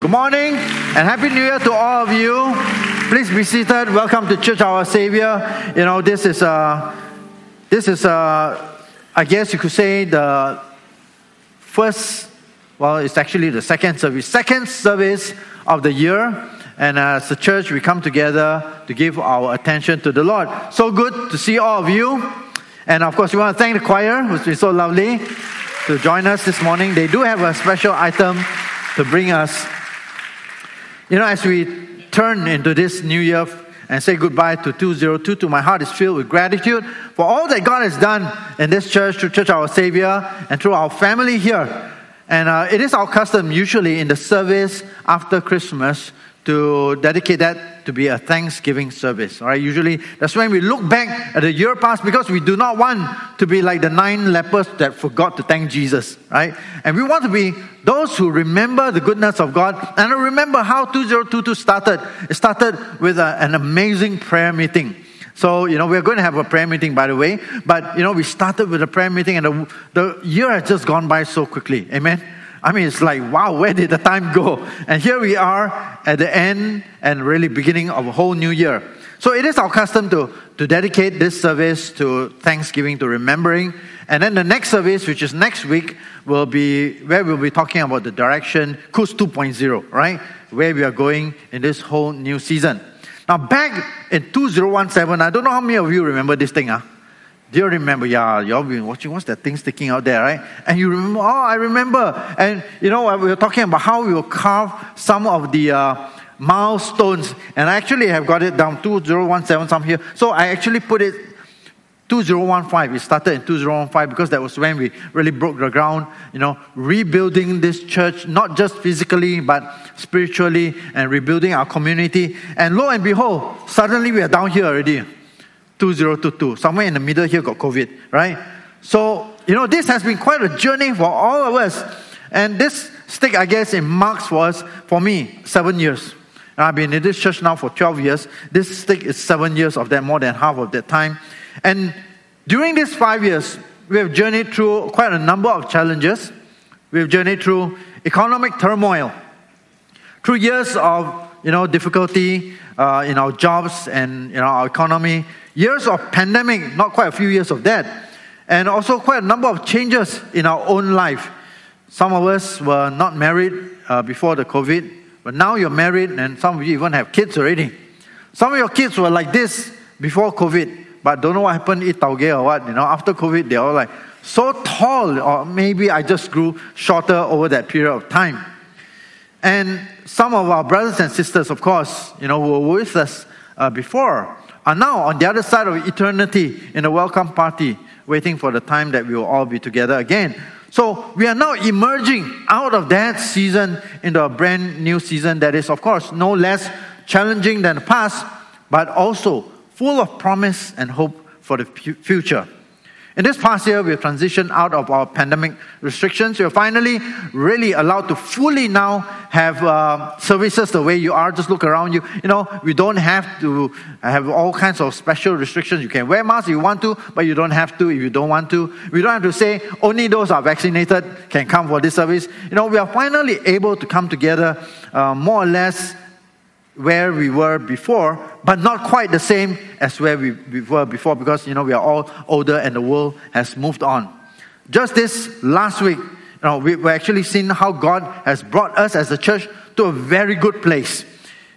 Good morning and Happy New Year to all of you. Please be seated. Welcome to Church Our Savior. You know, this is, uh, this is uh, I guess you could say, the first, well, it's actually the second service, second service of the year. And as a church, we come together to give our attention to the Lord. So good to see all of you. And of course, we want to thank the choir, who's been so lovely to join us this morning. They do have a special item to bring us you know, as we turn into this new year and say goodbye to 2022, my heart is filled with gratitude for all that God has done in this church, through Church Our Savior, and through our family here. And uh, it is our custom, usually in the service after Christmas, to dedicate that to be a Thanksgiving service. All right, usually that's when we look back at the year past because we do not want to be like the nine lepers that forgot to thank Jesus, right? And we want to be those who remember the goodness of God and remember how 2022 started. It started with a, an amazing prayer meeting. So, you know, we're going to have a prayer meeting, by the way. But, you know, we started with a prayer meeting and the, the year has just gone by so quickly. Amen? I mean, it's like, wow, where did the time go? And here we are at the end and really beginning of a whole new year. So it is our custom to, to dedicate this service to Thanksgiving, to remembering. And then the next service, which is next week, will be where we'll be talking about the direction, Course 2.0, right? Where we are going in this whole new season. Now, back in 2017, I don't know how many of you remember this thing, huh? Do you remember? Yeah, you all been watching. What's that thing sticking out there, right? And you remember? Oh, I remember. And you know, we were talking about how we will carve some of the uh, milestones. And I actually have got it down 2017 some here. So I actually put it 2015. We started in 2015 because that was when we really broke the ground, you know, rebuilding this church, not just physically, but spiritually, and rebuilding our community. And lo and behold, suddenly we are down here already. 2022. Somewhere in the middle here got COVID, right? So, you know, this has been quite a journey for all of us. And this stick, I guess, in marks was, for me, seven years. I've been in this church now for 12 years. This stick is seven years of that, more than half of that time. And during these five years, we have journeyed through quite a number of challenges. We've journeyed through economic turmoil, through years of you know difficulty uh, in our jobs and you know our economy, years of pandemic, not quite a few years of that, and also quite a number of changes in our own life. Some of us were not married uh, before the COVID, but now you're married, and some of you even have kids already. Some of your kids were like this before COVID, but don't know what happened, eat tauge or what. You know, after COVID, they're all like so tall, or maybe I just grew shorter over that period of time. And some of our brothers and sisters, of course, you know, who were with us uh, before, are now on the other side of eternity in a welcome party, waiting for the time that we will all be together again. So we are now emerging out of that season into a brand new season that is, of course, no less challenging than the past, but also full of promise and hope for the future. In this past year, we've transitioned out of our pandemic restrictions. We're finally really allowed to fully now have uh, services the way you are. Just look around you. You know, we don't have to have all kinds of special restrictions. You can wear masks if you want to, but you don't have to if you don't want to. We don't have to say only those are vaccinated can come for this service. You know, we are finally able to come together uh, more or less where we were before, but not quite the same as where we were before because, you know, we are all older and the world has moved on. Just this last week, you know, we, we actually seen how God has brought us as a church to a very good place.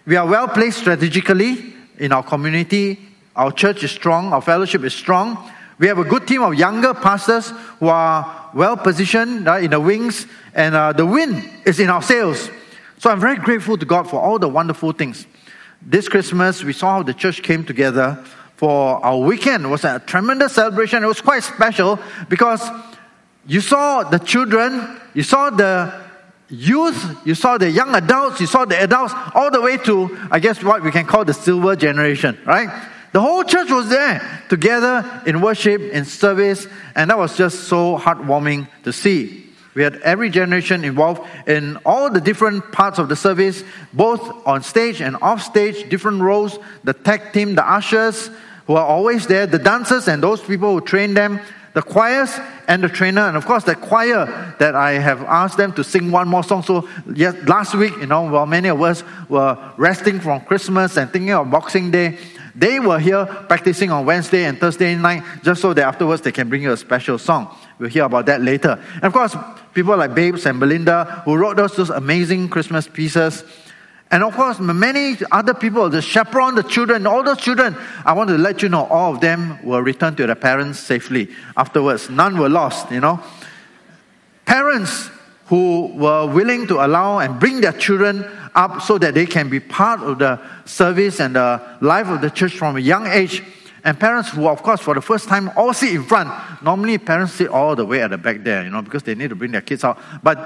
We are well placed strategically in our community. Our church is strong. Our fellowship is strong. We have a good team of younger pastors who are well positioned uh, in the wings, and uh, the wind is in our sails. So I'm very grateful to God for all the wonderful things. This Christmas, we saw how the church came together for our weekend. It was a tremendous celebration. It was quite special because you saw the children, you saw the youth, you saw the young adults, you saw the adults, all the way to, I guess, what we can call the silver generation, right? The whole church was there together in worship, in service, and that was just so heartwarming to see. We had every generation involved in all the different parts of the service, both on stage and off stage, different roles. The tech team, the ushers who are always there, the dancers and those people who train them, the choirs and the trainer, and of course the choir that I have asked them to sing one more song. So yes, last week, you know, while many of us were resting from Christmas and thinking of Boxing Day, they were here practicing on Wednesday and Thursday night just so that afterwards they can bring you a special song. We'll hear about that later. And of course, people like Babes and Belinda who wrote those, those amazing Christmas pieces. And of course, many other people, the chaperone, the children, all those children, I want to let you know, all of them were returned to their parents safely afterwards. None were lost, you know. Parents who were willing to allow and bring their children up so that they can be part of the service and the life of the church from a young age. And parents who, of course, for the first time, all sit in front. Normally, parents sit all the way at the back there, you know, because they need to bring their kids out. But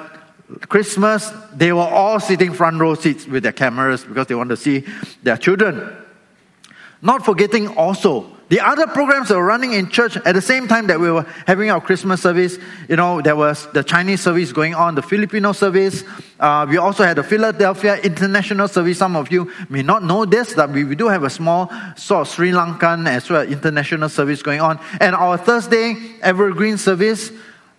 Christmas, they were all sitting front row seats with their cameras because they want to see their children. Not forgetting also the other programs were running in church at the same time that we were having our Christmas service. You know, there was the Chinese service going on, the Filipino service. Uh, we also had the Philadelphia International service. Some of you may not know this, that we, we do have a small sort of Sri Lankan as well international service going on. And our Thursday Evergreen service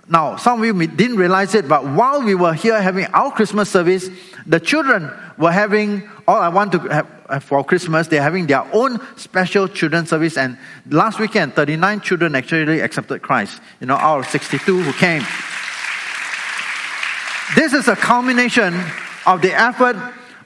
now, some of you didn't realize it, but while we were here having our Christmas service, the children were having all I want to have for Christmas. They're having their own special children service. And last weekend, 39 children actually accepted Christ, you know, out of 62 who came. This is a culmination of the effort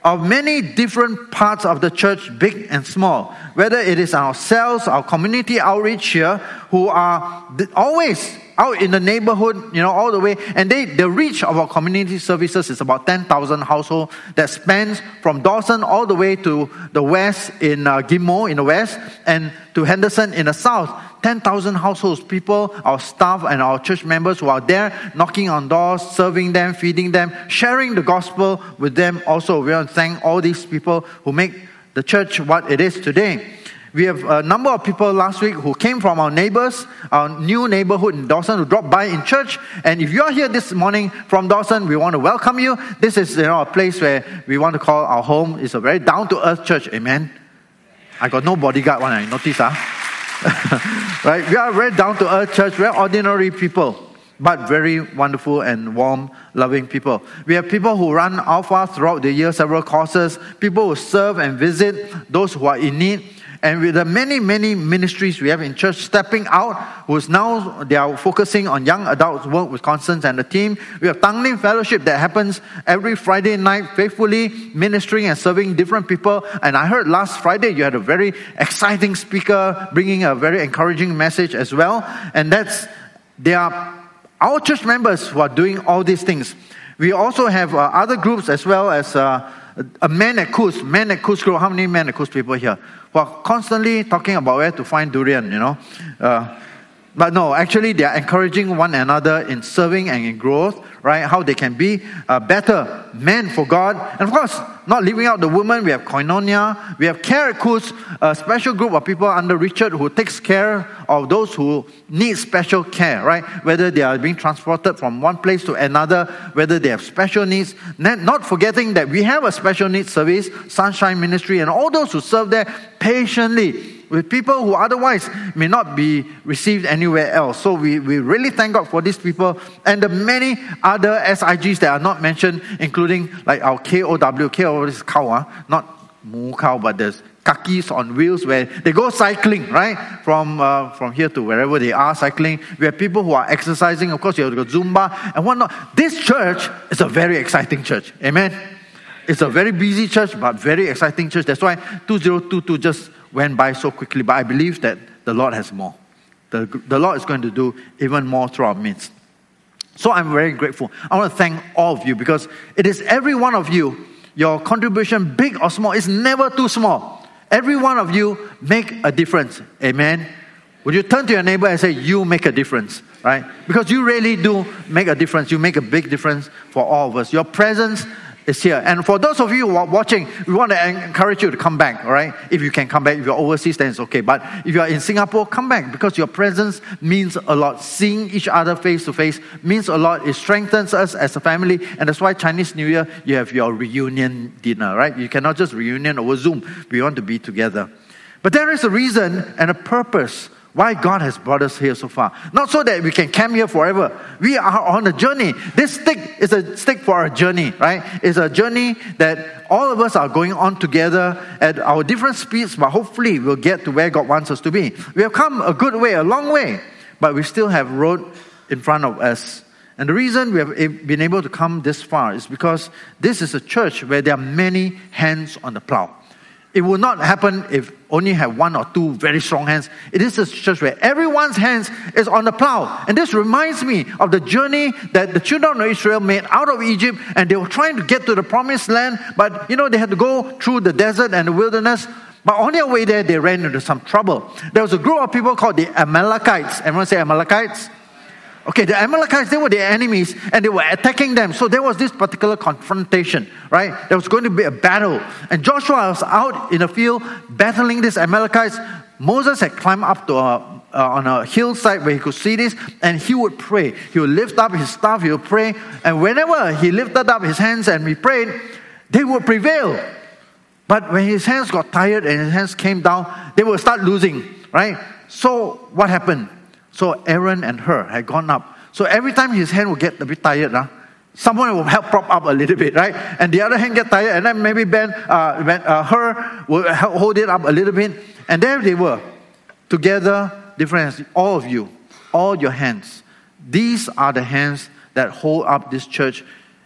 of many different parts of the church, big and small. Whether it is ourselves, our community outreach here, who are always out in the neighborhood, you know, all the way. And they, the reach of our community services is about 10,000 households that spans from Dawson all the way to the west in uh, Ghim Moh in the west and to Henderson in the south. 10,000 households, people, our staff and our church members who are there knocking on doors, serving them, feeding them, sharing the gospel with them. Also, we want to thank all these people who make the church what it is today. We have a number of people last week who came from our neighbors, our new neighborhood in Dawson, who dropped by in church. And if you're here this morning from Dawson, we want to welcome you. This is you know, a place where we want to call our home. It's a very down to earth church. Amen. I got no bodyguard one, I notice, huh? right? We are very down to earth church, very ordinary people but very wonderful and warm, loving people. We have people who run Alpha throughout the year, several courses, people who serve and visit those who are in need. And with the many, many ministries we have in church stepping out, who's now they are focusing on young adults work with Constance and the team. We have Tanglin Fellowship that happens every Friday night, faithfully ministering and serving different people. And I heard last Friday you had a very exciting speaker bringing a very encouraging message as well. And that's, they are our church members who are doing all these things. We also have uh, other groups as well as uh, a man at COOS, man at group. How many men at COOS people here? Who are constantly talking about where to find durian, you know. Uh, but no, actually, they are encouraging one another in serving and in growth, right? How they can be uh, better men for God. And of course, not leaving out the women, we have Koinonia, we have Care COOS, a special group of people under Richard who takes care of those who need special care, right? Whether they are being transported from one place to another, whether they have special needs. Not forgetting that we have a special needs service, Sunshine Ministry, and all those who serve there patiently with people who otherwise may not be received anywhere else. So we, we really thank God for these people and the many other SIGs that are not mentioned, including like our KOW, KOW is cow, huh? not moo cow, but there's kakis on wheels where they go cycling, right? From, uh, from here to wherever they are cycling. We have people who are exercising. Of course, you have to go Zumba and whatnot. This church is a very exciting church. Amen. It's a very busy church, but very exciting church. That's why 2022 just went by so quickly, but I believe that the Lord has more. The, the Lord is going to do even more through our midst. So I'm very grateful. I want to thank all of you because it is every one of you, your contribution, big or small, is never too small. Every one of you make a difference. Amen. Would you turn to your neighbor and say, You make a difference, right? Because you really do make a difference. You make a big difference for all of us. Your presence is here. And for those of you who are watching, we want to encourage you to come back, all right? If you can come back, if you're overseas, then it's okay. But if you're in Singapore, come back because your presence means a lot. Seeing each other face to face means a lot. It strengthens us as a family. And that's why Chinese New Year, you have your reunion dinner, right? You cannot just reunion over Zoom. We want to be together. But there is a reason and a purpose why God has brought us here so far. Not so that we can camp here forever. We are on a journey. This stick is a stick for our journey, right? It's a journey that all of us are going on together at our different speeds, but hopefully we'll get to where God wants us to be. We have come a good way, a long way, but we still have road in front of us. And the reason we have been able to come this far is because this is a church where there are many hands on the plow. It will not happen if only have one or two very strong hands. It is a church where everyone's hands is on the plow. And this reminds me of the journey that the children of Israel made out of Egypt and they were trying to get to the promised land, but you know, they had to go through the desert and the wilderness. But on their way there, they ran into some trouble. There was a group of people called the Amalekites. Everyone say Amalekites? Okay, the Amalekites, they were their enemies and they were attacking them. So there was this particular confrontation, right? There was going to be a battle. And Joshua was out in the field battling these Amalekites. Moses had climbed up to a, uh, on a hillside where he could see this and he would pray. He would lift up his staff, he would pray. And whenever he lifted up his hands and we prayed, they would prevail. But when his hands got tired and his hands came down, they would start losing, right? So what happened? So Aaron and Hur had gone up. So every time his hand would get a bit tired, uh, someone will help prop up a little bit, right? And the other hand get tired, and then maybe Ben, uh, ben uh, Hur will help hold it up a little bit. And there they were, together, different hands. All of you, all your hands. These are the hands that hold up this church.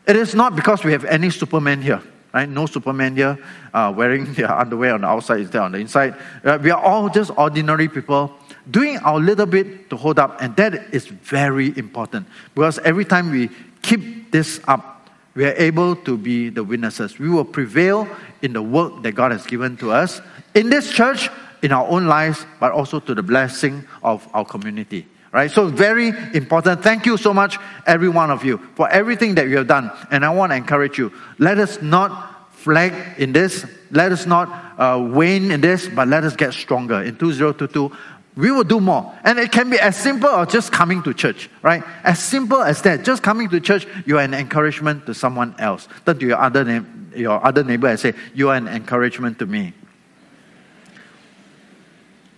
It is not because we have any Superman here. Right? No Superman here uh, wearing their underwear on the outside instead on the inside. Uh, we are all just ordinary people doing our little bit to hold up, and that is very important because every time we keep this up, we are able to be the witnesses. We will prevail in the work that God has given to us in this church, in our own lives, but also to the blessing of our community. Right? So, very important. Thank you so much, every one of you, for everything that you have done. And I want to encourage you let us not flag in this, let us not uh, wane in this, but let us get stronger. In 2022, we will do more. And it can be as simple as just coming to church, right? As simple as that. Just coming to church, you are an encouragement to someone else. Turn to your other, na- your other neighbor and say, You are an encouragement to me.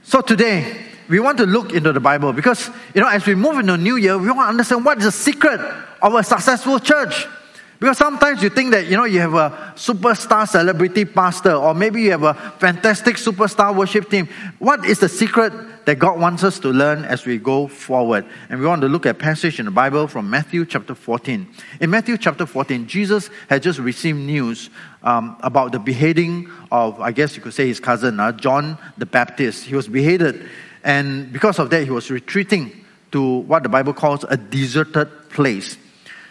So today, we want to look into the Bible because, you know, as we move into a new year, we want to understand what is the secret of a successful church. Because sometimes you think that, you know, you have a superstar celebrity pastor, or maybe you have a fantastic superstar worship team. What is the secret that God wants us to learn as we go forward? And we want to look at passage in the Bible from Matthew chapter 14. In Matthew chapter 14, Jesus had just received news um, about the beheading of, I guess you could say his cousin, uh, John the Baptist. He was beheaded. And because of that, he was retreating to what the Bible calls a deserted place.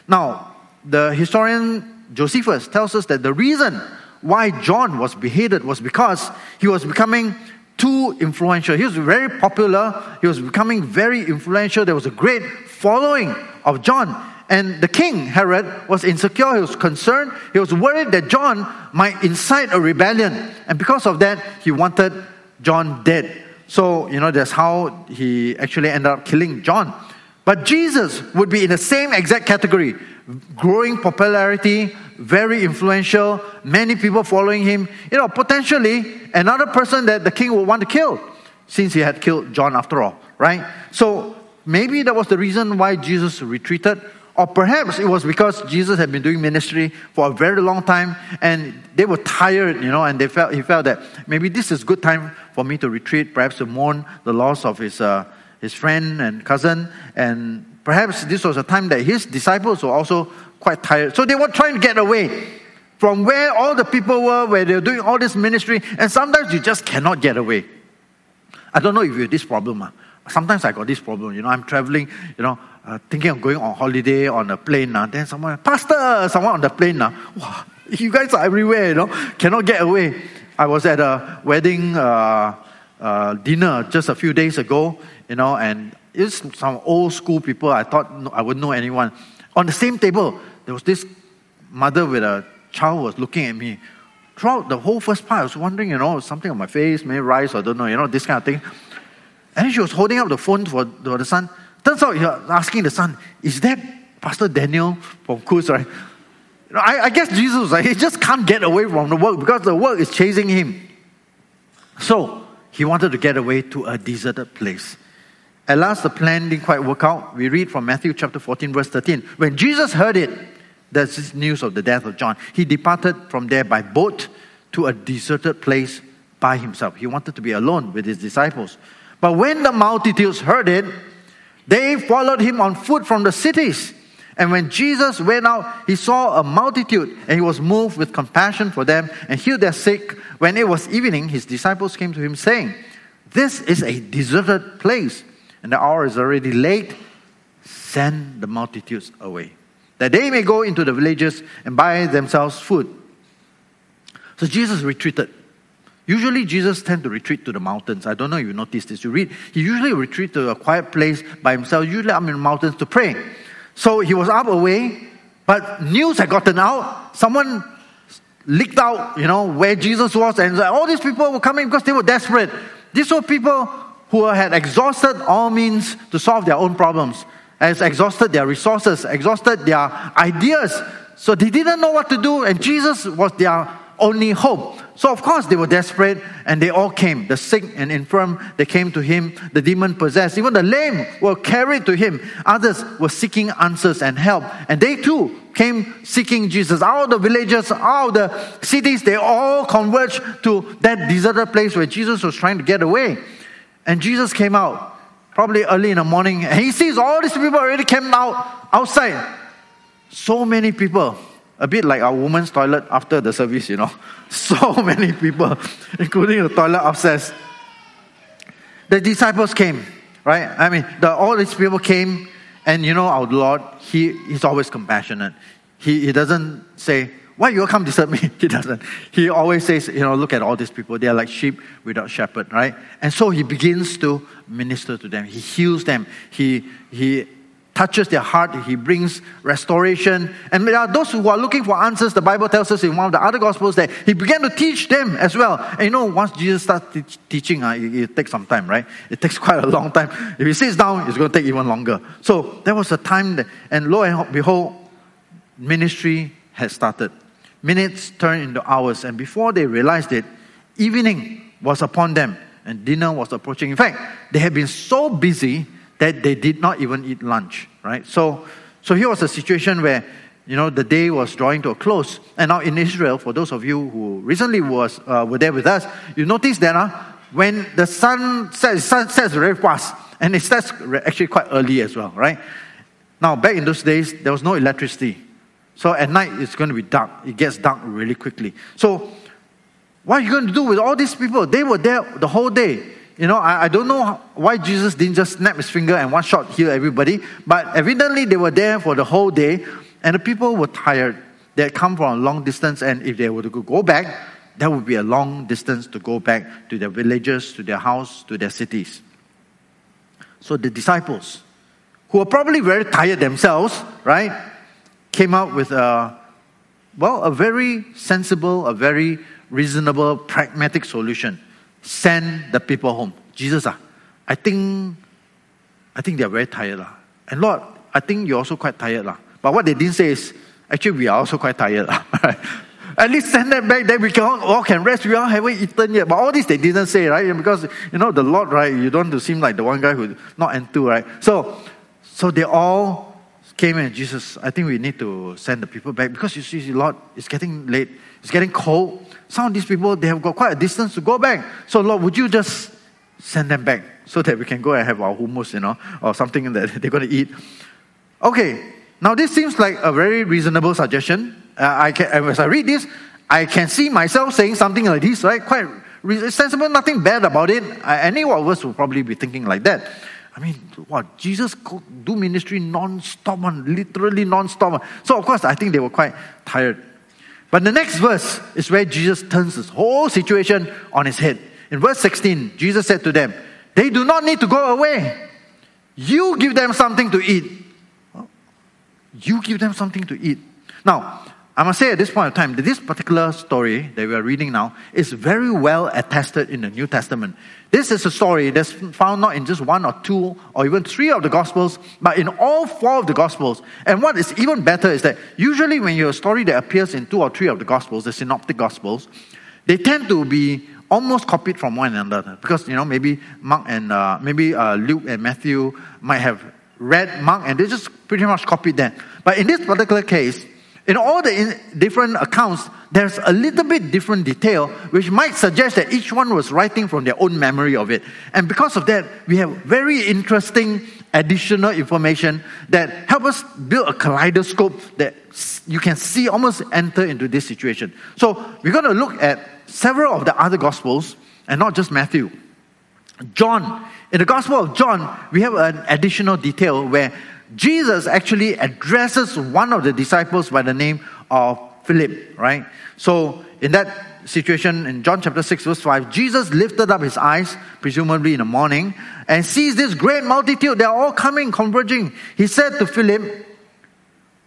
Now, the historian Josephus tells us that the reason why John was beheaded was because he was becoming too influential. He was very popular, he was becoming very influential. There was a great following of John. And the king, Herod, was insecure. He was concerned. He was worried that John might incite a rebellion. And because of that, he wanted John dead. So, you know, that's how he actually ended up killing John. But Jesus would be in the same exact category growing popularity, very influential, many people following him. You know, potentially another person that the king would want to kill since he had killed John after all, right? So maybe that was the reason why Jesus retreated. Or perhaps it was because Jesus had been doing ministry for a very long time and they were tired, you know, and they felt, he felt that maybe this is good time for me to retreat, perhaps to mourn the loss of his, uh, his friend and cousin and Perhaps this was a time that his disciples were also quite tired. So they were trying to get away from where all the people were, where they were doing all this ministry, and sometimes you just cannot get away. I don't know if you have this problem. Uh. Sometimes I got this problem. You know, I'm traveling, you know, uh, thinking of going on holiday on a plane. Uh, then someone, Pastor, someone on the plane. Uh, wow, you guys are everywhere, you know, cannot get away. I was at a wedding uh, uh, dinner just a few days ago, you know, and it's some old school people. I thought I wouldn't know anyone. On the same table, there was this mother with a child was looking at me. Throughout the whole first part, I was wondering, you know, something on my face, maybe rice, I don't know, you know, this kind of thing. And she was holding up the phone for, for the son. Turns out you're asking the son, is that Pastor Daniel from COOS, right? I, I guess Jesus, like, he just can't get away from the work because the work is chasing him. So he wanted to get away to a deserted place. At last, the plan didn't quite work out. We read from Matthew chapter 14, verse 13. When Jesus heard it, there's this news of the death of John. He departed from there by boat to a deserted place by himself. He wanted to be alone with his disciples. But when the multitudes heard it, they followed him on foot from the cities. And when Jesus went out, he saw a multitude and he was moved with compassion for them and healed their sick. When it was evening, his disciples came to him saying, This is a deserted place and the hour is already late. Send the multitudes away that they may go into the villages and buy themselves food. So Jesus retreated. Usually, Jesus tend to retreat to the mountains. I don't know if you noticed this. You read, he usually retreat to a quiet place by himself, usually up in the mountains to pray. So he was up away, but news had gotten out. Someone leaked out, you know, where Jesus was, and all these people were coming because they were desperate. These were people who had exhausted all means to solve their own problems, has exhausted their resources, exhausted their ideas. So they didn't know what to do, and Jesus was their only hope. So, of course, they were desperate and they all came. The sick and infirm, they came to him. The demon possessed, even the lame were carried to him. Others were seeking answers and help. And they too came seeking Jesus. All the villages, all the cities, they all converged to that deserted place where Jesus was trying to get away. And Jesus came out, probably early in the morning, and he sees all these people already came out outside. So many people a bit like our women's toilet after the service, you know. So many people, including the toilet upstairs. The disciples came, right? I mean, the, all these people came, and you know, our Lord, He is always compassionate. He, he doesn't say, Why you come disturb me? He doesn't. He always says, You know, look at all these people. They are like sheep without shepherd, right? And so He begins to minister to them. He heals them. He, he touches their heart, he brings restoration. And there are those who are looking for answers. The Bible tells us in one of the other Gospels that he began to teach them as well. And you know, once Jesus starts te- teaching, uh, it, it, takes some time, right? It takes quite a long time. If he sits down, it's going to take even longer. So there was a time, that, and lo and behold, ministry had started. Minutes turned into hours, and before they realized it, evening was upon them, and dinner was approaching. In fact, they had been so busy that they did not even eat lunch, right? So, so here was a situation where, you know, the day was drawing to a close. And now in Israel, for those of you who recently was, uh, were there with us, you notice that uh, when the sun sets, sun sets very fast, and it sets actually quite early as well, right? Now, back in those days, there was no electricity. So at night, it's going to be dark. It gets dark really quickly. So, what are you going to do with all these people? They were there the whole day. You know, I, I don't know why Jesus didn't just snap his finger and one shot heal everybody, but evidently they were there for the whole day and the people were tired. They had come from a long distance, and if they were to go back, that would be a long distance to go back to their villages, to their house, to their cities. So the disciples, who are probably very tired themselves, right, came out with a, well, a very sensible, a very reasonable, pragmatic solution send the people home. Jesus, ah, I think, I think they are very tired. lah. And Lord, I think you're also quite tired. lah. But what they didn't say is, actually, we are also quite tired. lah. At least send them back, then we can all, all, can rest. We all haven't eaten yet. But all this they didn't say, right? Because, you know, the Lord, right? You don't want to seem like the one guy who not into, right? So, so they all came and Jesus, I think we need to send the people back because you see, Lord, it's getting late. It's getting cold. Some of these people, they have got quite a distance to go back. So, Lord, would you just send them back so that we can go and have our hummus, you know, or something that they're going to eat? Okay, now this seems like a very reasonable suggestion. Uh, I can, as I read this, I can see myself saying something like this, right? Quite sensible, nothing bad about it. Any of us would probably be thinking like that. I mean, what? Jesus could do ministry non-stop, literally non-stop. So, of course, I think they were quite tired. But the next verse is where Jesus turns this whole situation on his head. In verse 16, Jesus said to them, They do not need to go away. You give them something to eat. You give them something to eat. Now, I must say at this point of time that this particular story that we are reading now is very well attested in the New Testament. This is a story that's found not in just one or two or even three of the Gospels, but in all four of the Gospels. And what is even better is that usually when you have a story that appears in two or three of the Gospels, the Synoptic Gospels, they tend to be almost copied from one another because, you know, maybe Mark and uh, maybe uh, Luke and Matthew might have read Mark and they just pretty much copied that. But in this particular case, in all the different accounts, there's a little bit different detail, which might suggest that each one was writing from their own memory of it. And because of that, we have very interesting additional information that help us build a kaleidoscope that you can see almost enter into this situation. So we're going to look at several of the other gospels and not just Matthew. John, in the Gospel of John, we have an additional detail where Jesus actually addresses one of the disciples by the name of Philip, right? So, in that situation, in John chapter 6, verse 5, Jesus lifted up his eyes, presumably in the morning, and sees this great multitude. They are all coming, converging. He said to Philip,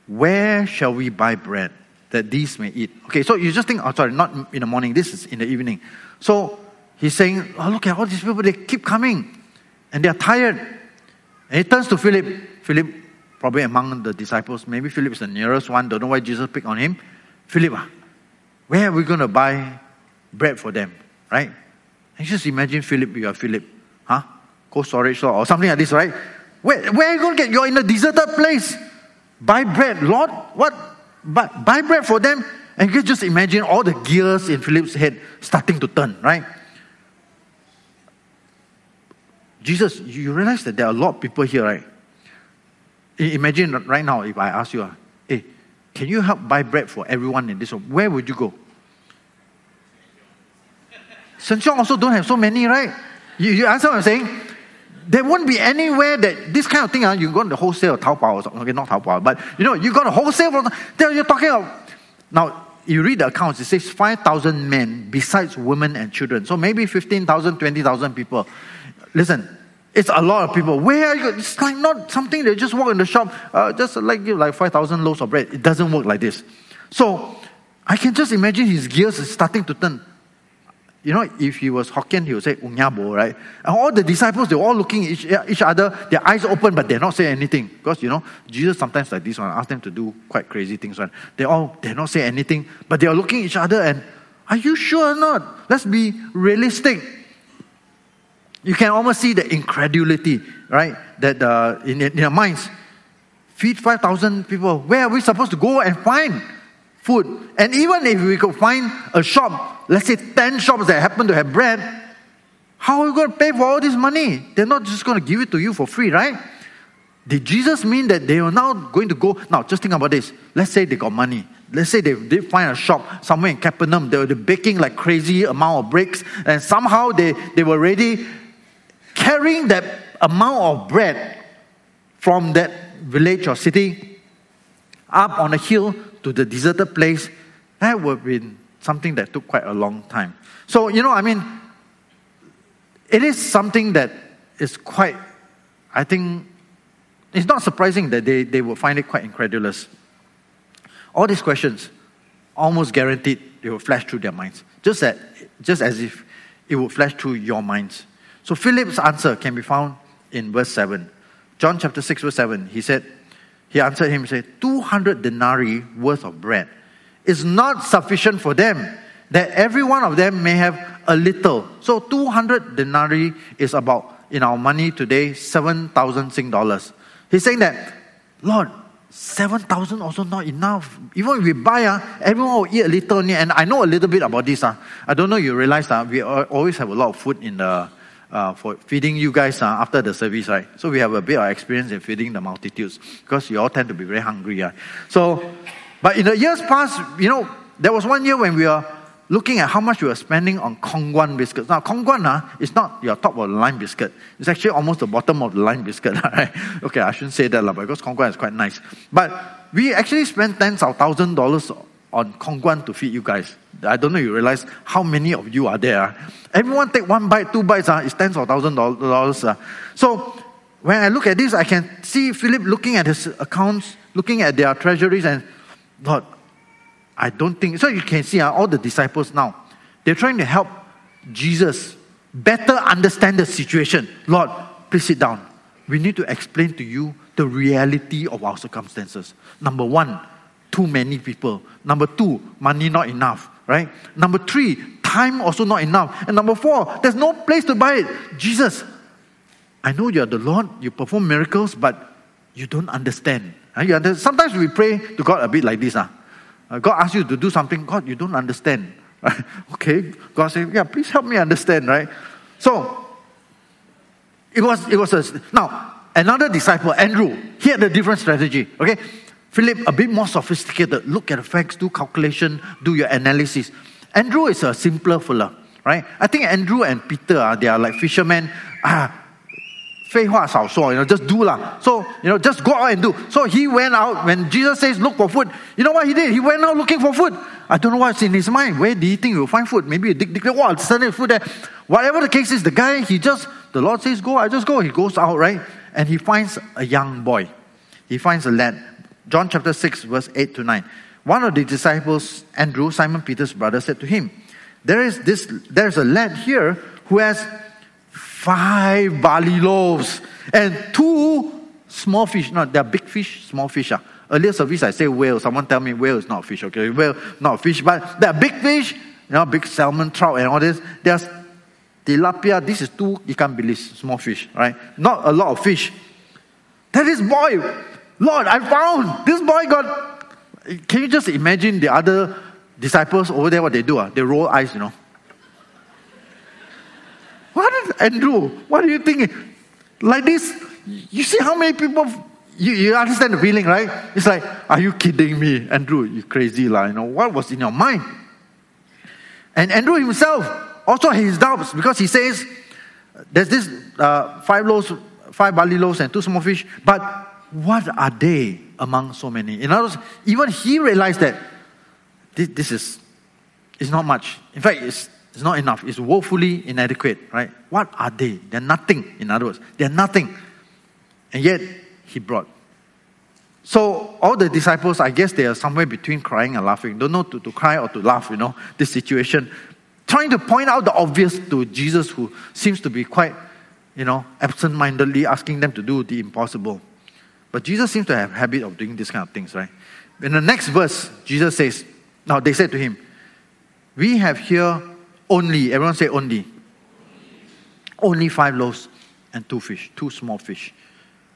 Where shall we buy bread that these may eat? Okay, so you just think, oh, sorry, not in the morning, this is in the evening. So, he's saying, Oh, look at all these people, they keep coming, and they are tired. And he turns to Philip. Philip, probably among the disciples, maybe Philip is the nearest one, don't know why Jesus picked on him. Philip, ah, where are we going to buy bread for them, right? And just imagine Philip, you are Philip, huh? Cold storage or something like this, right? Where, where are you going to get? You're in a deserted place. Buy bread, Lord, what? But buy bread for them. And you can just imagine all the gears in Philip's head starting to turn, right? Jesus, you realize that there are a lot of people here, right? Imagine right now if I ask you, hey, can you help buy bread for everyone in this room? Where would you go? Sheng Siong also don't have so many, right? You, you answer what I'm saying? There won't be anywhere that this kind of thing, uh, you go to the wholesale or Taobao or something. Okay, not Taobao, but you know, you got a wholesale. Then you're talking about. Now, you read the accounts, it says 5,000 men besides women and children. So maybe 15,000, 20,000 people. Listen, it's a lot of people. Where are you? It's like not something they just walk in the shop, uh, just like give like 5,000 loaves of bread. It doesn't work like this. So I can just imagine his gears is starting to turn. You know, if he was Hokkien, he would say Unyabo, right? And all the disciples, they're all looking at each, each other, their eyes open, but they're not saying anything. Because, you know, Jesus sometimes like this one, ask them to do quite crazy things. One. They all, they're not saying anything, but they're looking at each other and, are you sure or not? Let's be realistic. You can almost see the incredulity, right? That uh, in, in their minds, feed 5,000 people. Where are we supposed to go and find food? And even if we could find a shop, let's say 10 shops that happen to have bread, how are we going to pay for all this money? They're not just going to give it to you for free, right? Did Jesus mean that they are now going to go? Now, just think about this. Let's say they got money. Let's say they did find a shop somewhere in Capernaum. They were baking like crazy amount of bricks, and somehow they, they were ready carrying that amount of bread from that village or city up on a hill to the deserted place, that would have been something that took quite a long time. So, you know, I mean, it is something that is quite, I think, it's not surprising that they, they will find it quite incredulous. All these questions, almost guaranteed, they will flash through their minds, just, that, just as if it would flash through your minds. So Philip's answer can be found in verse 7. John chapter 6, verse 7. He said, he answered him and said, 200 denarii worth of bread is not sufficient for them, that every one of them may have a little. So 200 denarii is about, in our money today, 7,000 Sing dollars. He's saying that, Lord, 7,000 also not enough. Even if we buy, uh, everyone will eat a little. And I know a little bit about this. Uh. I don't know you realize uh, we always have a lot of food in the uh, for feeding you guys uh, after the service, right? So we have a bit of experience in feeding the multitudes because you all tend to be very hungry. Uh. So, but in the years past, you know, there was one year when we were looking at how much we were spending on Khong Guan biscuits. Now, Khong Guan uh, is not your top of the line biscuit. It's actually almost the bottom of the line biscuit. Right? Okay, I shouldn't say that because Khong Guan is quite nice. But we actually spent tens of thousand dollars on Khong Guan to feed you guys. I don't know you realize how many of you are there. Everyone take one bite, two bites, uh, it's tens of thousand dollars. Uh. So when I look at this, I can see Philip looking at his accounts, looking at their treasuries, and Lord, I don't think so. You can see uh, all the disciples now, they're trying to help Jesus better understand the situation. Lord, please sit down. We need to explain to you the reality of our circumstances. Number one, too many people. Number two, money not enough, right? Number three, time also not enough. And number four, there's no place to buy it. Jesus, I know you're the Lord, you perform miracles, but you don't understand. Sometimes we pray to God a bit like this. Uh. God asks you to do something, God, you don't understand. Right? Okay, God says, yeah, please help me understand, right? So, it was, it was a, now, another disciple, Andrew, he had a different strategy, okay? Philip, a bit more sophisticated. Look at the facts, do calculation, do your analysis. Andrew is a simpler fella, right? I think Andrew and Peter, uh, they are like fishermen. Ah, 废话少说, you know, just do lah. So, you know, just go out and do. So he went out when Jesus says, look for food. You know what he did? He went out looking for food. I don't know what's in his mind. Where do you think you'll find food? Maybe dig, dig, wow, suddenly food there. Whatever the case is, the guy, he just, the Lord says, go, I just go. He goes out, right? And he finds a young boy. He finds a lad. John chapter 6, verse 8 to 9. One of the disciples, Andrew, Simon Peter's brother, said to him, There is this, there's a lad here who has five barley loaves and two small fish. No, they're big fish, small fish. Ah. Earlier service, I say whale. Someone tell me whale is not fish, okay? Whale, not fish, but they're big fish, you know, big salmon, trout, and all this. There's tilapia. This is two ikan bilis, small fish, right? Not a lot of fish. That is boy, Lord, I found this boy got. Can you just imagine the other disciples over there? What they do? Uh? They roll eyes, you know. What Andrew? What are you thinking? Like this, you see how many people you, you understand the feeling, right? It's like, are you kidding me? Andrew, you crazy lah. You know, what was in your mind? And Andrew himself also has his doubts because he says, there's this uh, five loaves, five barley loaves and two small fish, but what are they among so many? In other words, even he realized that this, this is is not much. In fact, it's, it's not enough. It's woefully inadequate, right? What are they? They're nothing, in other words. They're nothing. And yet, he brought. So, all the disciples, I guess they are somewhere between crying and laughing. Don't know to, to cry or to laugh, you know, this situation. Trying to point out the obvious to Jesus, who seems to be quite, you know, absent mindedly asking them to do the impossible. But Jesus seems to have a habit of doing these kind of things, right? In the next verse, Jesus says, Now they said to him, We have here only, everyone say only, only five loaves and two fish, two small fish.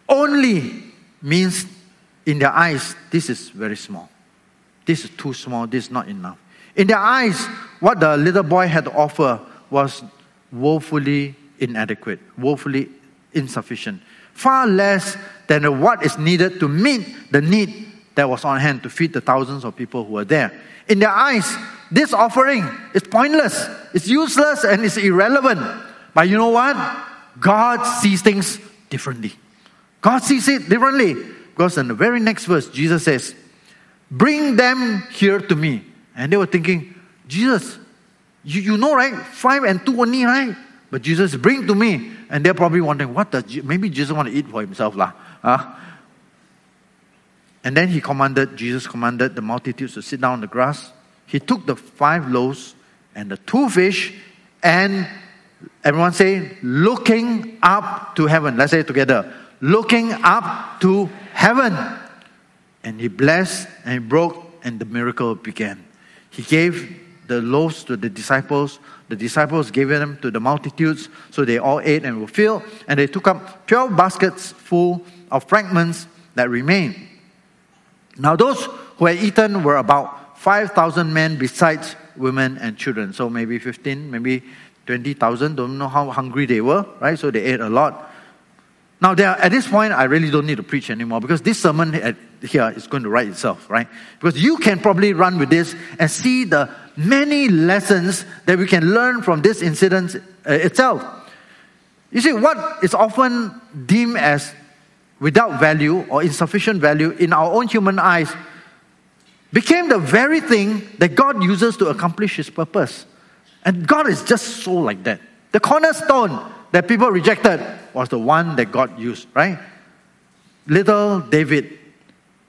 Only means in their eyes, this is very small. This is too small, this is not enough. In their eyes, what the little boy had to offer was woefully inadequate, woefully insufficient, far less than what is needed to meet the need that was on hand to feed the thousands of people who were there. In their eyes, this offering is pointless, it's useless, and it's irrelevant. But you know what? God sees things differently. God sees it differently. Because in the very next verse, Jesus says, Bring them here to me. And they were thinking, Jesus, you, you know, right? Five and two only, right? But Jesus, bring to me. And they're probably wondering, what does, maybe Jesus want to eat for himself lah. Uh, and then he commanded, Jesus commanded the multitudes to sit down on the grass. He took the five loaves and the two fish and everyone say, looking up to heaven. Let's say it together. Looking up to heaven. And he blessed and he broke and the miracle began. He gave the loaves to the disciples. The disciples gave them to the multitudes. So they all ate and were filled. And they took up 12 baskets full of fragments that remained. Now, those who had eaten were about 5,000 men, besides women and children. So maybe 15, maybe 20,000. Don't know how hungry they were, right? So they ate a lot. Now, there, at this point, I really don't need to preach anymore because this sermon here is going to write itself, right? Because you can probably run with this and see the many lessons that we can learn from this incident uh, itself. You see, what is often deemed as without value or insufficient value in our own human eyes became the very thing that God uses to accomplish His purpose. And God is just so like that. The cornerstone that people rejected was the one that God used, right? Little David,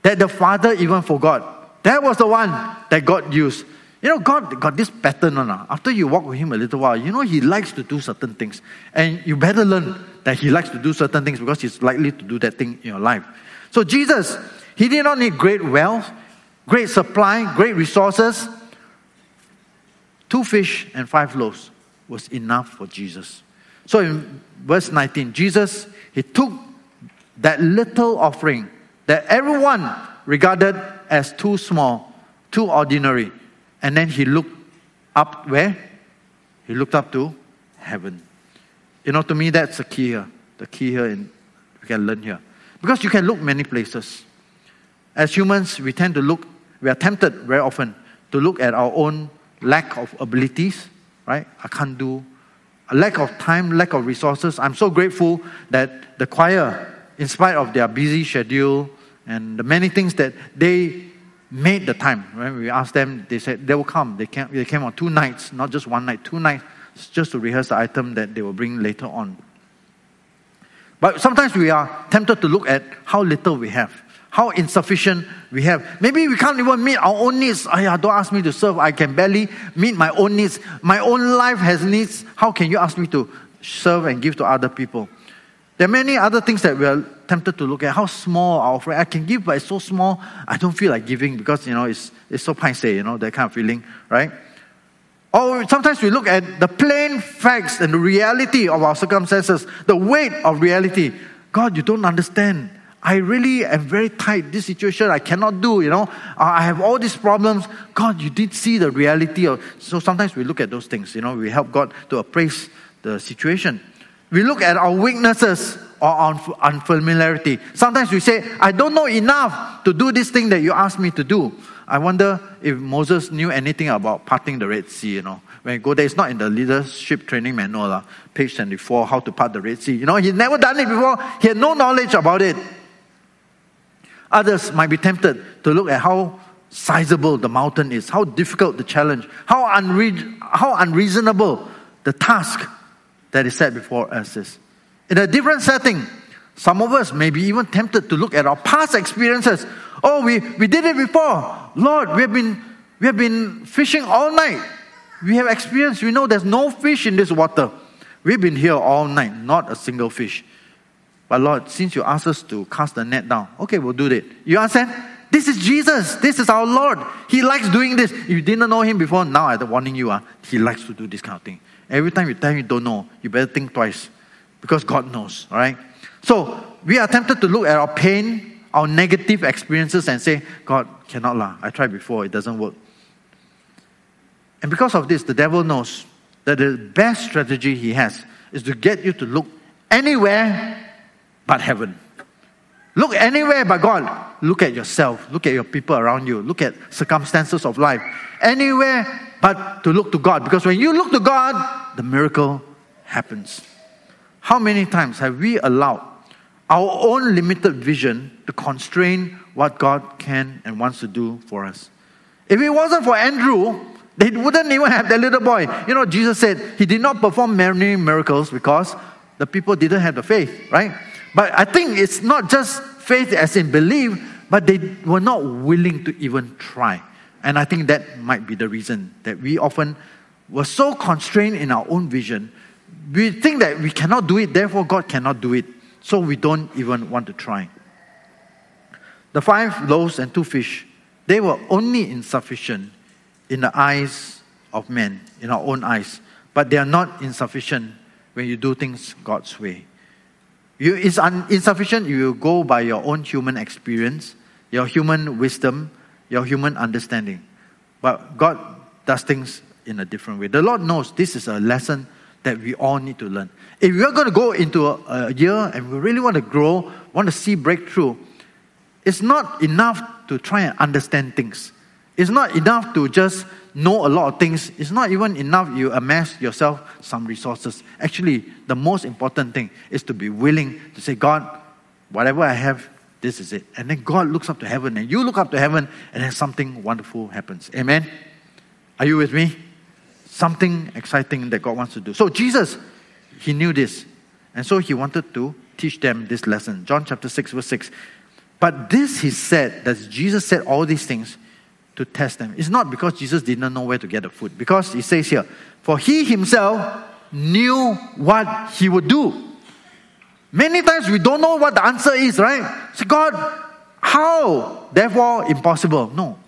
that the father even forgot. That was the one that God used. You know, God got this pattern on. Ah. After you walk with Him a little while, you know He likes to do certain things. And you better learn that He likes to do certain things because He's likely to do that thing in your life. So, Jesus, He did not need great wealth, great supply, great resources two fish and five loaves was enough for Jesus. So in verse 19, Jesus, he took that little offering that everyone regarded as too small, too ordinary, and then he looked up where? He looked up to heaven. You know, to me, that's the key here. The key here in, we can learn here. Because you can look many places. As humans, we tend to look, we are tempted very often to look at our own lack of abilities, right? I can't do, a lack of time, lack of resources. I'm so grateful that the choir, in spite of their busy schedule and the many things that they made the time. When we asked them, they said they will come. They came, they came on two nights, not just one night, two nights, just to rehearse the item that they will bring later on. But sometimes we are tempted to look at how little we have, how insufficient we have. Maybe we can't even meet our own needs. Ayah, don't ask me to serve. I can barely meet my own needs. My own life has needs. How can you ask me to serve and give to other people? There are many other things that we are tempted to look at. How small our offering. I can give, but it's so small, I don't feel like giving because, you know, it's, it's so painful, you know, that kind of feeling, right? Or sometimes we look at the plain facts and the reality of our circumstances, the weight of reality. God, you don't understand. I really am very tight. This situation I cannot do, you know. Uh, I have all these problems. God, you did see the reality of. So sometimes we look at those things, you know. We help God to appraise the situation. We look at our weaknesses or our unfamiliarity. Sometimes we say, I don't know enough to do this thing that you asked me to do. I wonder if Moses knew anything about parting the Red Sea, you know. When you go there, it's not in the leadership training manual, uh, page 24, how to part the Red Sea. You know, he's never done it before. He had no knowledge about it. Others might be tempted to look at how sizable the mountain is, how difficult the challenge, how, unre- how unreasonable the task that is set before us is. In a different setting, some of us may be even tempted to look at our past experiences. Oh, we, we did it before. Lord, we have been we have been fishing all night. We have experienced, we know there's no fish in this water. We've been here all night, not a single fish. But Lord, since you asked us to cast the net down, okay, we'll do it. You understand? This is Jesus. This is our Lord. He likes doing this. If you didn't know him before, now I'm warning you, uh, he likes to do this kind of thing. Every time you tell him you don't know, you better think twice. Because God knows, right? So we are tempted to look at our pain, our negative experiences, and say, God, cannot lah. I tried before, it doesn't work. And because of this, the devil knows that the best strategy he has is to get you to look anywhere but heaven. Look anywhere but God. Look at yourself. Look at your people around you. Look at circumstances of life. Anywhere but to look to God. Because when you look to God, the miracle happens. How many times have we allowed our own limited vision to constrain what God can and wants to do for us? If it wasn't for Andrew, they wouldn't even have that little boy. You know, Jesus said he did not perform many miracles because the people didn't have the faith, right? But I think it's not just faith as in belief, but they were not willing to even try. And I think that might be the reason that we often were so constrained in our own vision we think that we cannot do it, therefore God cannot do it. So we don't even want to try. The five loaves and two fish, they were only insufficient in the eyes of men, in our own eyes. But they are not insufficient when you do things God's way. You, it's un, insufficient you go by your own human experience, your human wisdom, your human understanding. But God does things in a different way. The Lord knows this is a lesson that we all need to learn. If we are going to go into a, a year and we really want to grow, want to see breakthrough, it's not enough to try and understand things. It's not enough to just know a lot of things. It's not even enough you amass yourself some resources. Actually, the most important thing is to be willing to say, God, whatever I have, this is it. And then God looks up to heaven, and you look up to heaven, and then something wonderful happens. Amen? Are you with me? something exciting that God wants to do. So Jesus, he knew this. And so he wanted to teach them this lesson. John chapter 6, verse 6. But this he said, that Jesus said all these things to test them. It's not because Jesus didn't know where to get the food. Because he says here, for he himself knew what he would do. Many times we don't know what the answer is, right? So God, how? Therefore, impossible. No.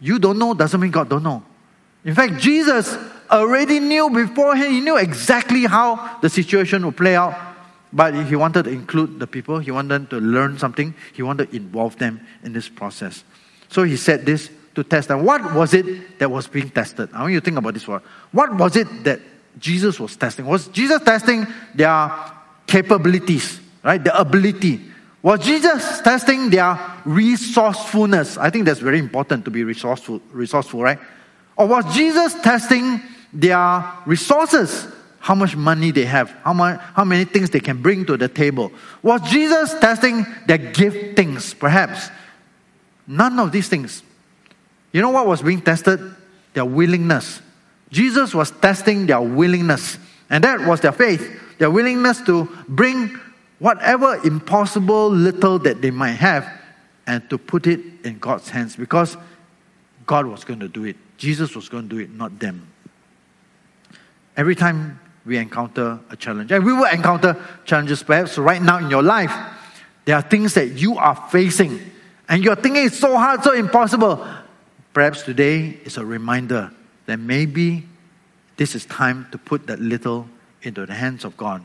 You don't know doesn't mean God don't know. In fact, Jesus already knew beforehand, he knew exactly how the situation would play out. But he wanted to include the people, he wanted to learn something, he wanted to involve them in this process. So he said this to test them. What was it that was being tested? I want you to think about this word. What was it that Jesus was testing? Was Jesus testing their capabilities, right? Their ability. Was Jesus testing their resourcefulness? I think that's very important to be resourceful, resourceful, right? Or was Jesus testing their resources? How much money they have, how, much, how many things they can bring to the table. Was Jesus testing their giftings, perhaps? None of these things. You know what was being tested? Their willingness. Jesus was testing their willingness, and that was their faith, their willingness to bring whatever impossible little that they might have and to put it in God's hands because God was going to do it. Jesus was going to do it, not them. Every time we encounter a challenge, and we will encounter challenges perhaps right now in your life, there are things that you are facing, and you're thinking it's so hard, so impossible. Perhaps today is a reminder that maybe this is time to put that little into the hands of God.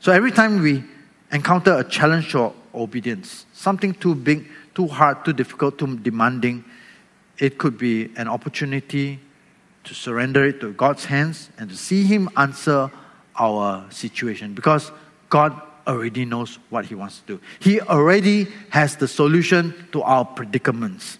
So every time we encounter a challenge to obedience, something too big, too hard, too difficult, too demanding, it could be an opportunity to surrender it to God's hands and to see Him answer our situation because God already knows what He wants to do. He already has the solution to our predicaments.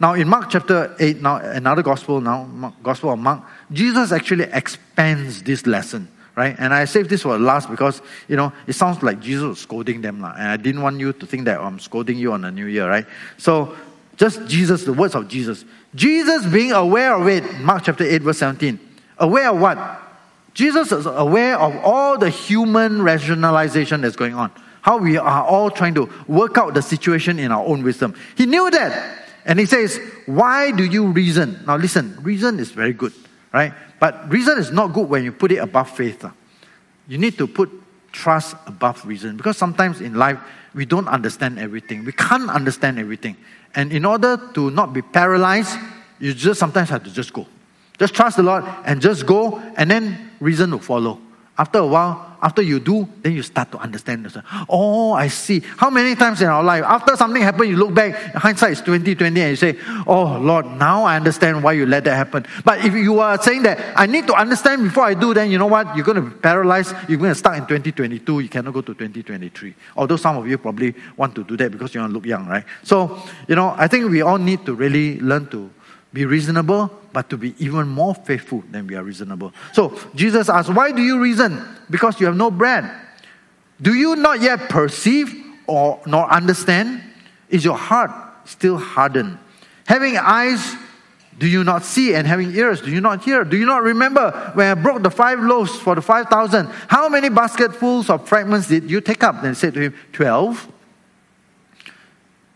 Now, in Mark chapter 8, now another gospel now, Gospel of Mark, Jesus actually expands this lesson, right? And I saved this for last because, you know, it sounds like Jesus scolding them, and I didn't want you to think that I'm scolding you on the new year, right? So just Jesus, the words of Jesus. Jesus being aware of it, Mark chapter 8, verse 17. Aware of what? Jesus is aware of all the human rationalization that's going on. How we are all trying to work out the situation in our own wisdom. He knew that. And he says, Why do you reason? Now listen, reason is very good, right? But reason is not good when you put it above faith. Ah. You need to put trust above reason because sometimes in life we don't understand everything. We can't understand everything. And in order to not be paralyzed, you just sometimes have to just go. Just trust the Lord and just go, and then reason will follow. After a while, after you do, then you start to understand. Oh, I see. How many times in our life, after something happened, you look back, hindsight is 2020, and you say, Oh Lord, now I understand why you let that happen. But if you are saying that I need to understand before I do, then you know what? You're going to be paralyzed. You're going to start in 2022. You cannot go to 2023. Although some of you probably want to do that because you want to look young, right? So, you know, I think we all need to really learn to be reasonable, but to be even more faithful than we are reasonable. So Jesus asked, Why do you reason? Because you have no bread. Do you not yet perceive or nor understand? Is your heart still hardened? Having eyes, do you not see? And having ears, do you not hear? Do you not remember when I broke the five loaves for the five thousand? How many basketfuls of fragments did you take up? Then said to him, Twelve.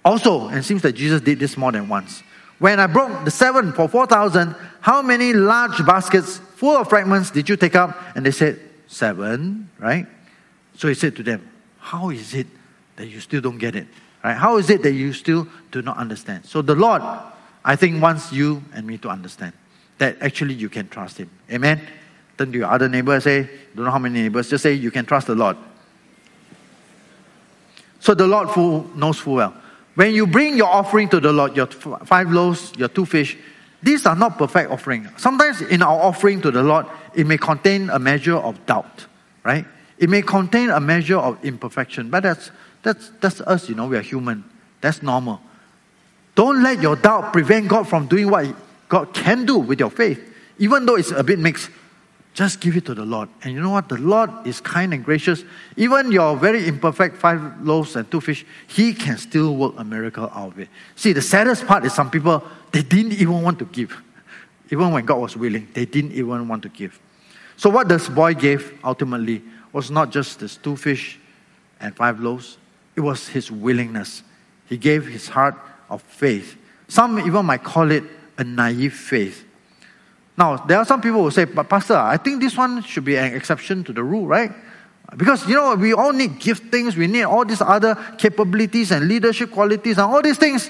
Also, and it seems that Jesus did this more than once. When I broke the seven for 4,000, how many large baskets full of fragments did you take up? And they said, Seven, right? So he said to them, How is it that you still don't get it? Right? How is it that you still do not understand? So the Lord, I think, wants you and me to understand that actually you can trust Him. Amen? Turn to your other neighbor say, don't know how many neighbors, just say you can trust the Lord. So the Lord knows full well when you bring your offering to the Lord, your five loaves, your two fish, these are not perfect offering. Sometimes in our offering to the Lord, it may contain a measure of doubt, right? It may contain a measure of imperfection, but that's that's that's us, you know, we are human. That's normal. Don't let your doubt prevent God from doing what God can do with your faith, even though it's a bit mixed. Just give it to the Lord. And you know what? The Lord is kind and gracious. Even your very imperfect five loaves and two fish, He can still work a miracle out of it. See, the saddest part is some people, they didn't even want to give. Even when God was willing, they didn't even want to give. So, what this boy gave ultimately was not just this two fish and five loaves, it was his willingness. He gave his heart of faith. Some even might call it a naive faith. Now, there are some people who say, but Pastor, I think this one should be an exception to the rule, right? Because, you know, we all need giftings, we need all these other capabilities and leadership qualities and all these things.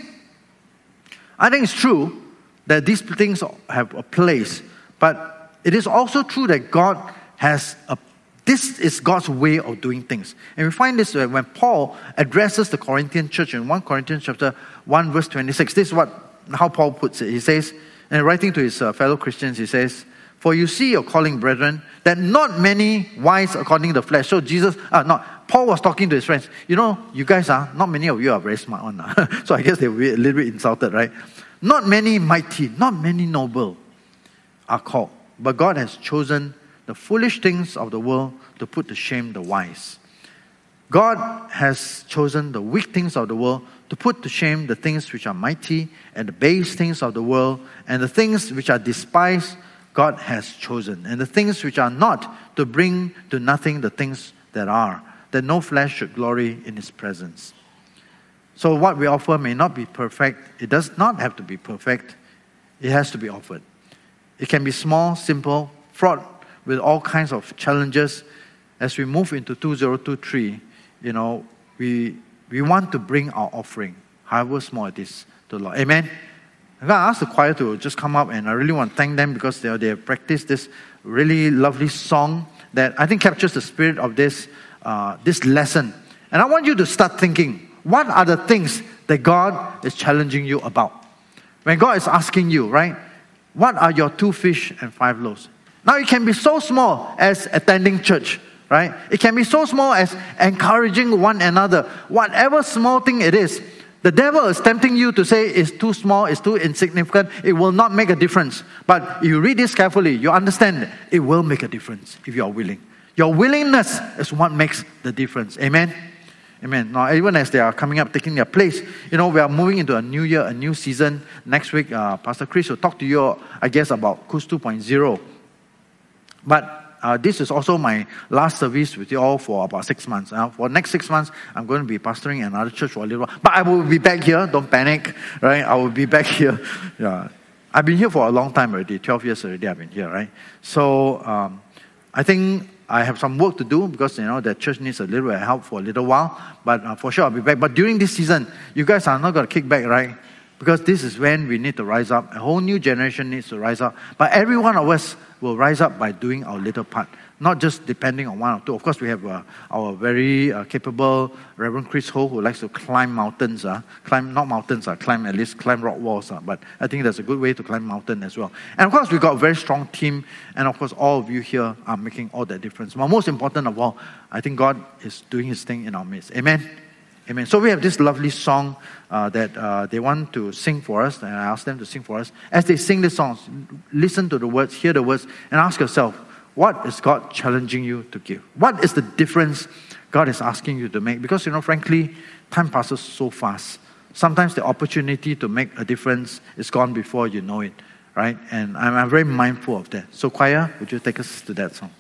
I think it's true, that these things have a place, but it is also true that God has a this is God's way of doing things. And we find this when Paul addresses the Corinthian church in 1 Corinthians chapter 1 verse 26. This is what how Paul puts it. He says, and writing to his uh, fellow Christians, he says, For you see your calling, brethren, that not many wise according to the flesh. So Jesus, uh, not, Paul was talking to his friends. You know, you guys are, not many of you are very smart one. Uh. so I guess they were a little bit insulted, right? Not many mighty, not many noble are called. But God has chosen the foolish things of the world to put to shame the wise. God has chosen the weak things of the world to put to shame the things which are mighty and the base things of the world and the things which are despised God has chosen and the things which are not to bring to nothing the things that are that no flesh should glory in his presence. So, what we offer may not be perfect. It does not have to be perfect. It has to be offered. It can be small, simple, fraught with all kinds of challenges. As we move into 2023, you know, we, we want to bring our offering, however small it is, to the Lord. Amen? I'm going to ask the choir to just come up, and I really want to thank them because they, they have practiced this really lovely song that I think captures the spirit of this, uh, this lesson. And I want you to start thinking what are the things that God is challenging you about? When God is asking you, right? What are your two fish and five loaves? Now, it can be so small as attending church, right? It can be so small as encouraging one another. Whatever small thing it is, the devil is tempting you to say it's too small, it's too insignificant, it will not make a difference. But if you read this carefully, you understand it will make a difference if you are willing. Your willingness is what makes the difference. Amen? Amen. Now, even as they are coming up, taking their place, you know, we are moving into a new year, a new season. Next week, uh, Pastor Chris will talk to you, I guess, about COOS 2.0. But uh, this is also my last service with you all for about six months. Uh, for next six months, I'm going to be pastoring another church for a little while. But I will be back here. Don't panic, right? I will be back here. Yeah. I've been here for a long time already. 12 years already I've been here, right? So um, I think I have some work to do because you know the church needs a little help for a little while. But uh, for sure I'll be back. But during this season, you guys are not going to kick back, right? Because this is when we need to rise up. A whole new generation needs to rise up. But every one of us will rise up by doing our little part not just depending on one or two. Of course, we have uh, our very uh, capable Reverend Chris Ho who likes to climb mountains. Uh, climb, not mountains, uh, climb at least climb rock walls. Uh, but I think that's a good way to climb mountain as well. And of course, we've got a very strong team. And of course, all of you here are making all that difference. But most important of all, I think God is doing his thing in our midst. Amen. Amen. So we have this lovely song uh, that uh, they want to sing for us, and I ask them to sing for us. As they sing this song, listen to the words, hear the words, and ask yourself, what is God challenging you to give? What is the difference God is asking you to make? Because, you know, frankly, time passes so fast. Sometimes the opportunity to make a difference is gone before you know it, right? And I'm, I'm very mindful of that. So, choir, would you take us to that song?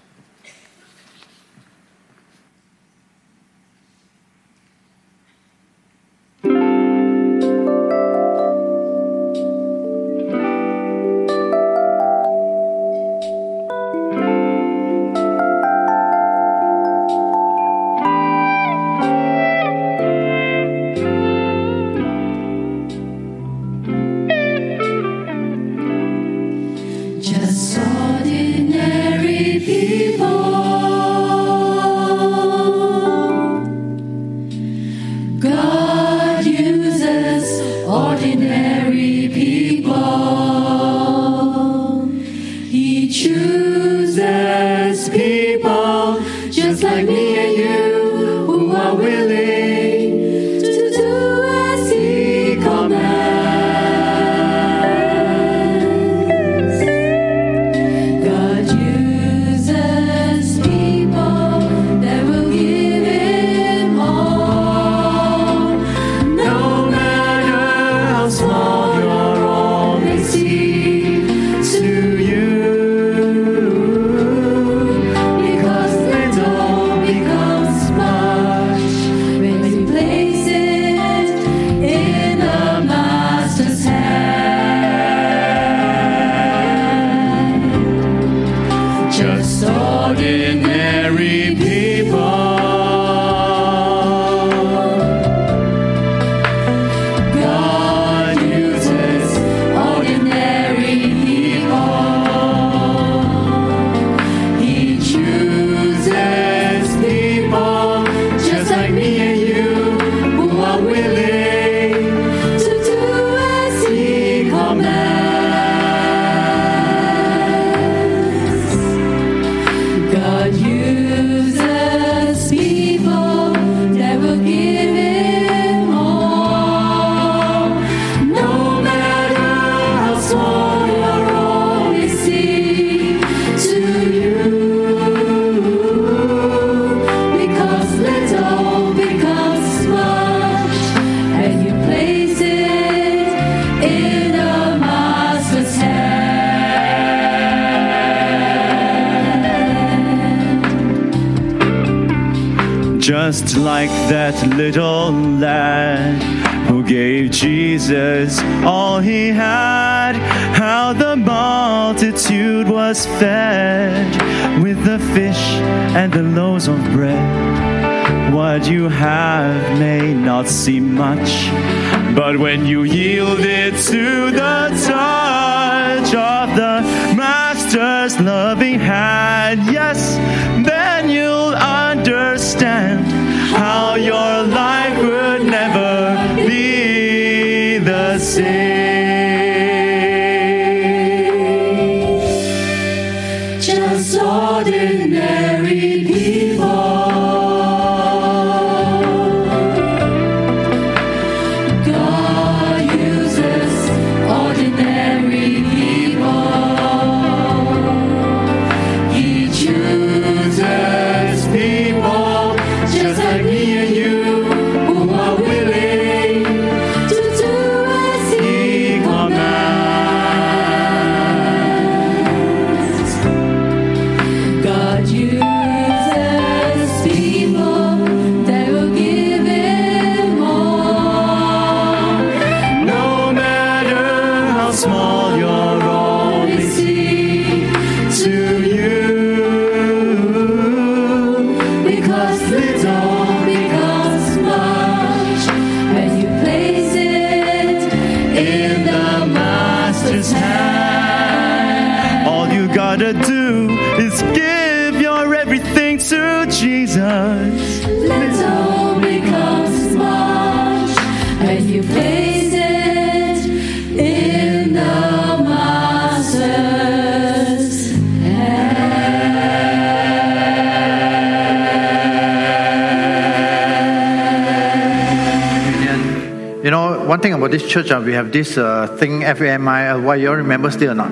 About this church, uh, we have this uh, thing, FAMI. Why you all remember still or not?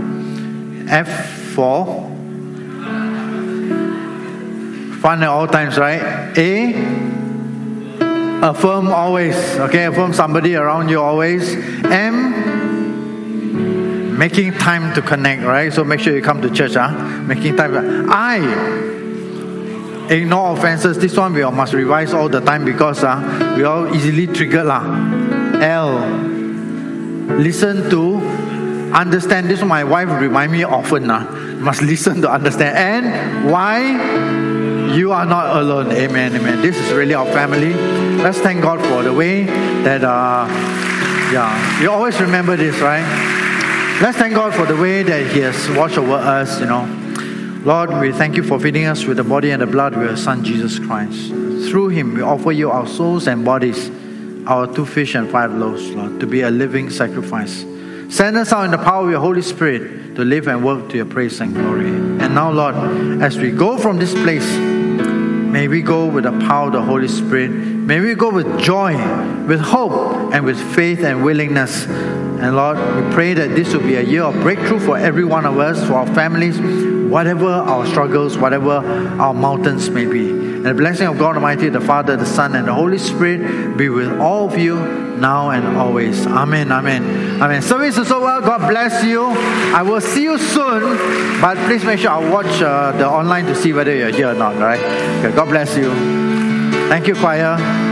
F for fun at all times, right? A, affirm always. Okay, affirm somebody around you always. M, making time to connect, right? So make sure you come to church, huh? Making time. I, ignore offenses. This one we all must revise all the time because uh, we all easily triggered lah. L. Listen to understand. This my wife remind me often. Uh, must listen to understand. And why you are not alone. Amen. Amen. This is really our family. Let's thank God for the way that uh, yeah, you always remember this, right? Let's thank God for the way that He has watched over us, you know. Lord, we thank you for feeding us with the body and the blood of your Son, Jesus Christ. Through him, we offer you our souls and bodies, our two fish and five loaves, Lord, to be a living sacrifice. Send us out in the power of your Holy Spirit to live and work to your praise and glory. And now, Lord, as we go from this place, may we go with the power of the Holy Spirit. May we go with joy, with hope, and with faith and willingness. And Lord, we pray that this will be a year of breakthrough for every one of us, for our families, whatever our struggles, whatever our mountains may be. And the blessing of God Almighty, the Father, the Son, and the Holy Spirit be with all of you now and always. Amen. Amen. Amen. Service is over. God bless you. I will see you soon, but please make sure I watch uh, the online to see whether you're here or not. Right. Okay, God bless you. Thank you, choir.